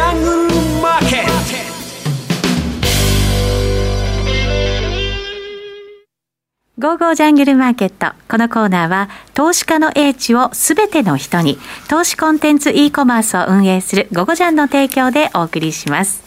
ジャングルマーケットゴーゴージャングルマーケット。このコーナーは、投資家の英知をすべての人に、投資コンテンツ e コマースを運営するゴゴジャンの提供でお送りします。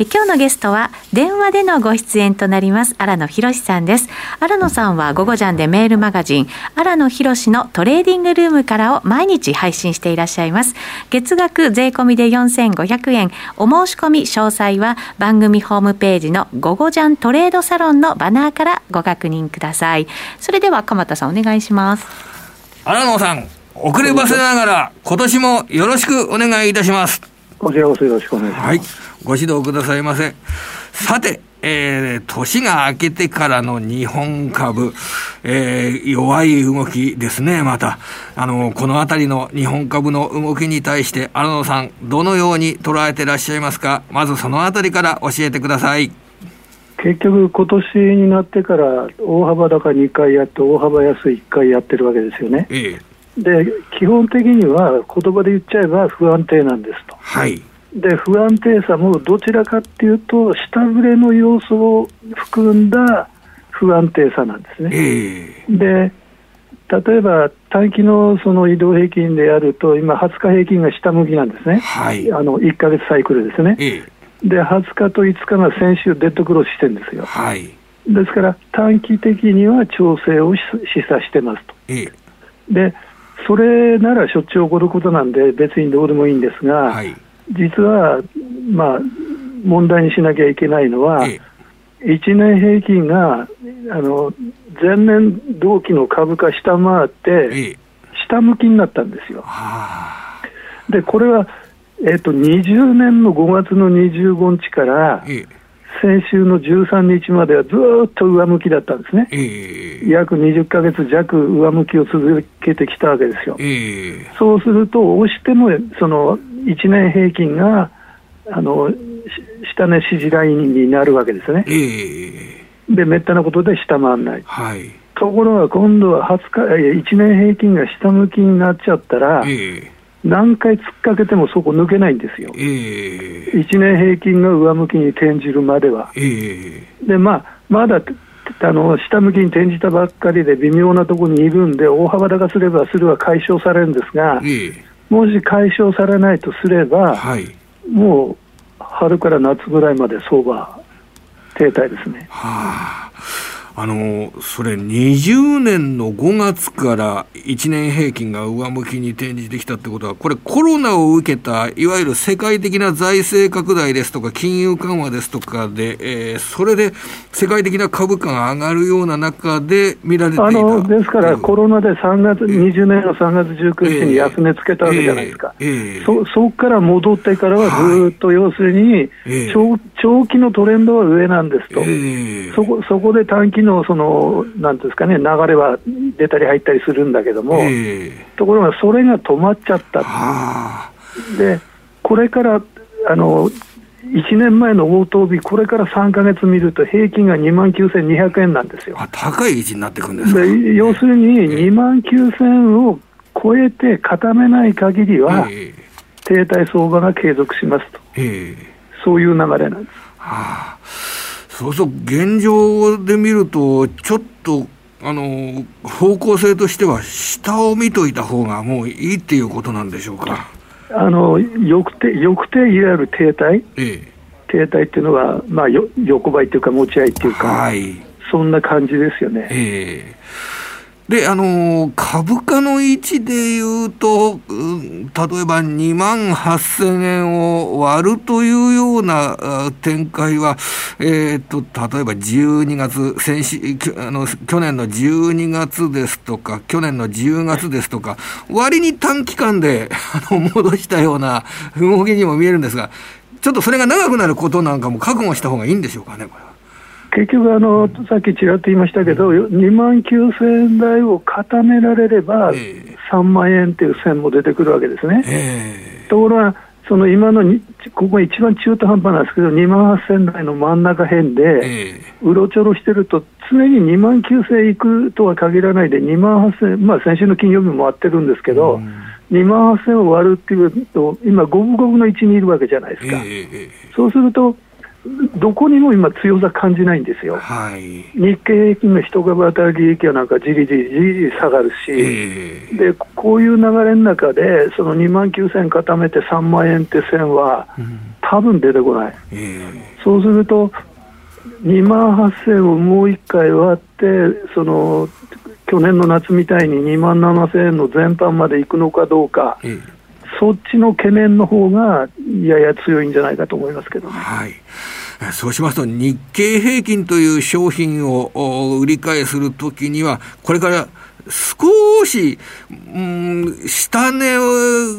今日のゲストは電話でのご出演となります荒野博さんです。荒野さんは午後ジャンでメールマガジン荒野博のトレーディングルームからを毎日配信していらっしゃいます。月額税込みで4500円。お申し込み詳細は番組ホームページの午後ジャントレードサロンのバナーからご確認ください。それでは鎌田さんお願いします。荒野さん遅ればせながら今年もよろしくお願いいたします。こちらこそよろしくお願いします。はい。ご指導くださいませ。さて、えー、年が明けてからの日本株、えー、弱い動きですね、また。あの、このあたりの日本株の動きに対して、荒野さん、どのように捉えてらっしゃいますか？まずそのあたりから教えてください。結局、今年になってから大幅高2回やって、大幅安1回やってるわけですよね。ええで基本的には言葉で言っちゃえば不安定なんですと。はいで不安定さもどちらかっていうと下振れの要素を含んだ不安定さなんですね。えー、で例えば短期のその移動平均でやると今20日平均が下向きなんですね。はい、あの1か月サイクルですね。えー、で20日と5日が先週デッドクロスしてるんですよ。はい、ですから短期的には調整を示唆してますと。えー、でそれならしょっちゅう起こることなんで、別にどうでもいいんですが、はい、実は、まあ、問題にしなきゃいけないのは、ええ、1年平均があの前年同期の株価下回って、下向きになったんですよ。で、これは、えーと、20年の5月の25日から、え先週の13日まではずっと上向きだったんですね、えー、約20か月弱、上向きを続けてきたわけですよ。えー、そうすると、押してもその1年平均があの下値支持ラインになるわけですね。えー、で、めったなことで下回らない。はい、ところが今度は20日1年平均が下向きになっちゃったら、えー何回突っかけてもそこ抜けないんですよ、えー、1年平均が上向きに転じるまでは。えー、でまあ、まだあの下向きに転じたばっかりで微妙なところにいるんで、大幅高すればするは解消されるんですが、えー、もし解消されないとすれば、はい、もう春から夏ぐらいまで相場、停滞ですね。はああのそれ20年の5月から1年平均が上向きに転じてきたってことは、これ、コロナを受けたいわゆる世界的な財政拡大ですとか、金融緩和ですとかで、えー、それで世界的な株価が上がるような中で見られていた。あのですから、コロナで3月、20年の3月19日に安値つけたわけじゃないですか、えー。えー、そそこから戻ってからはずっと要するに長、長期のトレンドは上なんですと、そこそこで短期のそのなんですかね、流れは出たり入ったりするんだけども、えー、ところがそれが止まっちゃった、でこれからあの1年前の応答日、これから3か月見ると、平均が2万9200円なんですよ。高い位置になってくるんですか？要するに、2万9000円を超えて固めない限りは、えー、停滞相場が継続しますと、えー、そういう流れなんです。はあそうそう、現状で見ると、ちょっと、あの、方向性としては、下を見といた方がもういいっていうことなんでしょうか。あの、翌手、翌手、いわゆる停滞、ええ、停滞っていうのは、まあ、よ横ばいっていうか、持ち合いっていうか、はい、そんな感じですよね。ええで、あの、株価の位置で言うと、うん、例えば2万8000円を割るというような展開は、えっ、と、例えば12月、先週、あの、去年の12月ですとか、去年の10月ですとか、割に短期間で、あの、戻したような動きにも見えるんですが、ちょっとそれが長くなることなんかも覚悟した方がいいんでしょうかね、これは。結局あの、さっきちらっと言いましたけど、2万9000円台を固められれば、3万円っていう線も出てくるわけですね。えー、ところがその今のに、ここ一番中途半端なんですけど、2万8000台の真ん中辺で、うろちょろしてると、常に2万9000いくとは限らないで、2万8000、まあ、先週の金曜日も回ってるんですけど、2万8000を割るっていうと、今、五分五分の1にいるわけじゃないですか。えー、そうすると、どこにも今、強さ感じないんですよ、はい、日経平均の一株当たり利益はなんかじりじりじり下がるし、えー、でこういう流れの中で、その2万9000固めて3万円って線は、多分出てこない、えー、そうすると、2万8000をもう1回割って、その去年の夏みたいに2万7000円の全般までいくのかどうか。えーそっちの懸念の方がやや強いんじゃないかと思いますけどね。はいそうしますと、日経平均という商品を売り買いするときには、これから少し、うん、下値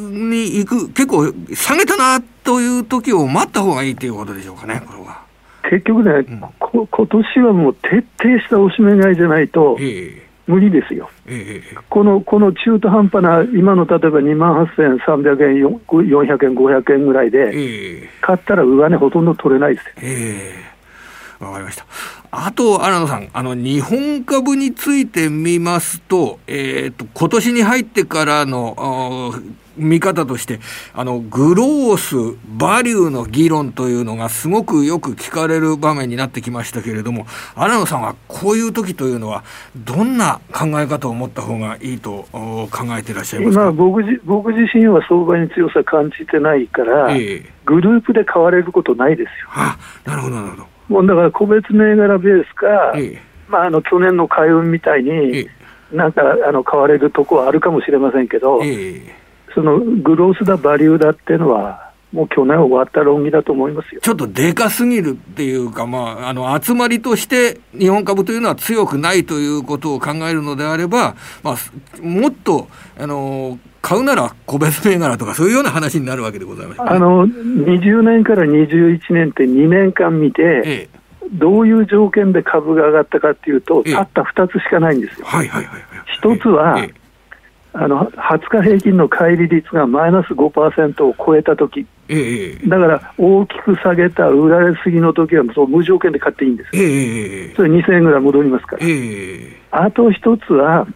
に行く、結構下げたなという時を待った方がいいということでしょうかね、これは。結局ね、うん、こ今年はもう徹底したおしめ買いじゃないと、えー無理ですよ、えー、このこの中途半端な、今の例えば2万8300円、400円、500円ぐらいで、えー、買ったら上値ほとんど取れないですよ。えかりました。あと、荒野さん、あの、日本株について見ますと、えっ、ー、と、今年に入ってからの、見方として、あの、グロース、バリューの議論というのがすごくよく聞かれる場面になってきましたけれども、荒野さんはこういう時というのは、どんな考え方を持った方がいいと考えていらっしゃいますか？僕自僕自身は相場に強さ感じてないから、えー、グループで買われることないですよ。あなるほど、なるほど。もうだから個別銘柄ベースか、えー、まあ、あの去年の海運みたいに、えー、なんかあの買われるとこはあるかもしれませんけど、えーそのグロースだ、バリューだっていうのは、もう去年終わった論議だと思いますよ。ちょっとでかすぎるっていうか、まあ、あの集まりとして日本株というのは強くないということを考えるのであれば、まあ、もっとあの買うなら個別銘柄とか、そういうような話になるわけでございます、ね、あの20年から21年って2年間見て、ええ。どういう条件で株が上がったかっていうと、たった2つしかないんですよ。はいはいはい、1つは、あの20日平均の乖離率がマイナス5%を超えたとき、ええ、だから大きく下げた売られすぎのときはそう無条件で買っていいんです、ええ、それ2000円ぐらい戻りますから、え、あと一つは、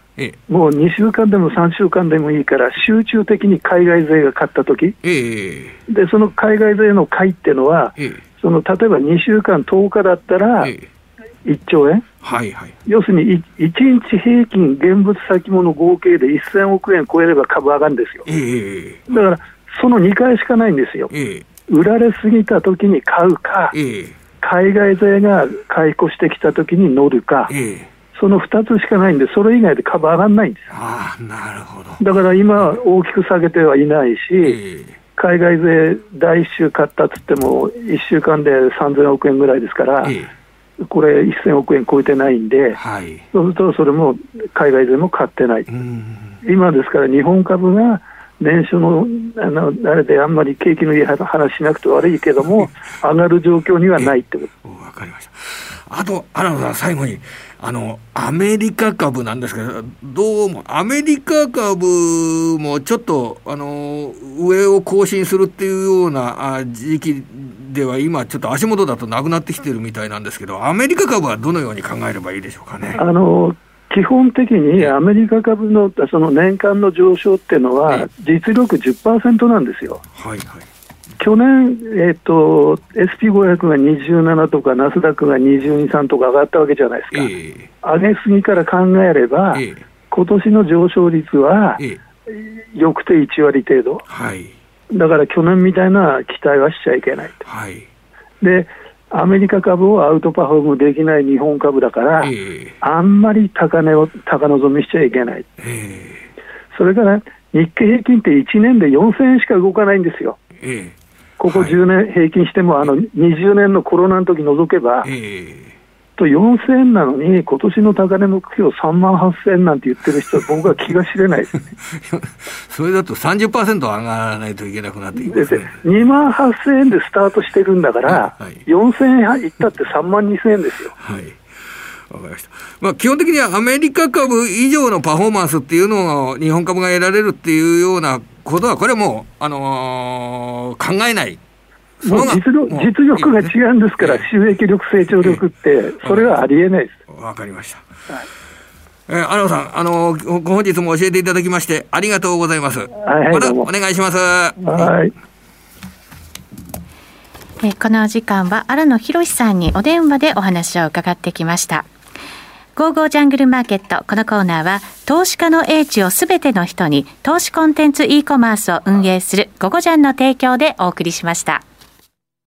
もう2週間でも3週間でもいいから、集中的に海外勢が買ったとき、でその海外勢の買いっていうのは、その例えば2週間10日だったら、1兆円、はいはい、要するに1日平均現物先物合計で1000億円超えれば株上がるんですよ、えー、だからその2回しかないんですよ、えー、売られすぎたときに買うか、えー、海外勢が買い越してきたときに乗るか、その2つしかないんで、それ以外で株上がらないんですあなるほど。だから今、大きく下げてはいないし、海外勢第1週買ったっつっても、1週間で3000億円ぐらいですから。これ、1000億円超えてないんで、はい、そうするとそれも海外でも買ってない、今ですから、日本株が年初のあのあれであんまり景気のいい話しなくて悪いけども、上がる状況にはないってこと。わかりましたあと、原野さん、最後に、あの、アメリカ株なんですけど、どうも、アメリカ株もちょっと、あの、上を更新するっていうような時期では、今、ちょっと足元だとなくなってきてるみたいなんですけど、アメリカ株はどのように考えればいいでしょうかね？あの基本的にアメリカ株のその年間の上昇っていうのは、実力10%なんですよ。はいはい。去年、えーと、SP500 が27とか、ナスダックが22、3とか上がったわけじゃないですか、えー、上げすぎから考えれば、えー、今年の上昇率は、えー、よくて1割程度、はい、だから去年みたいな期待はしちゃいけないと。はい、でアメリカ株をアウトパフォームできない日本株だから、えー、あんまり高値を高望みしちゃいけない、えー、それから日経平均って1年で4000円しか動かないんですよ。えーここ10年平均しても、あの20年のコロナの時除けば、えー、と4000円なのに、今年の高値目標3万8000円なんて言ってる人は、僕は気が知れないです、ね、それだと30%上がらないといけなくなってきます、ね、2万8000円でスタートしてるんだから、はい、4000円いったって3万2000円ですよ。はいわかりました。まあ、基本的にはアメリカ株以上のパフォーマンスっていうのを日本株が得られるっていうようなことは、これもう、あのー、考えない。実力実力が違うんですから、収益力、成長力って、それはありえないです。わかりました。はいえー、荒野さん、あのー、本日も教えていただきまして、ありがとうございます。はい、またお願いします。はい。えー、この時間は荒野博さんにお電話でお話を伺ってきました。ゴーゴージャングルマーケット。このコーナーは、投資家の英知をすべての人に、投資コンテンツ e コマースを運営するゴゴジャンの提供でお送りしました。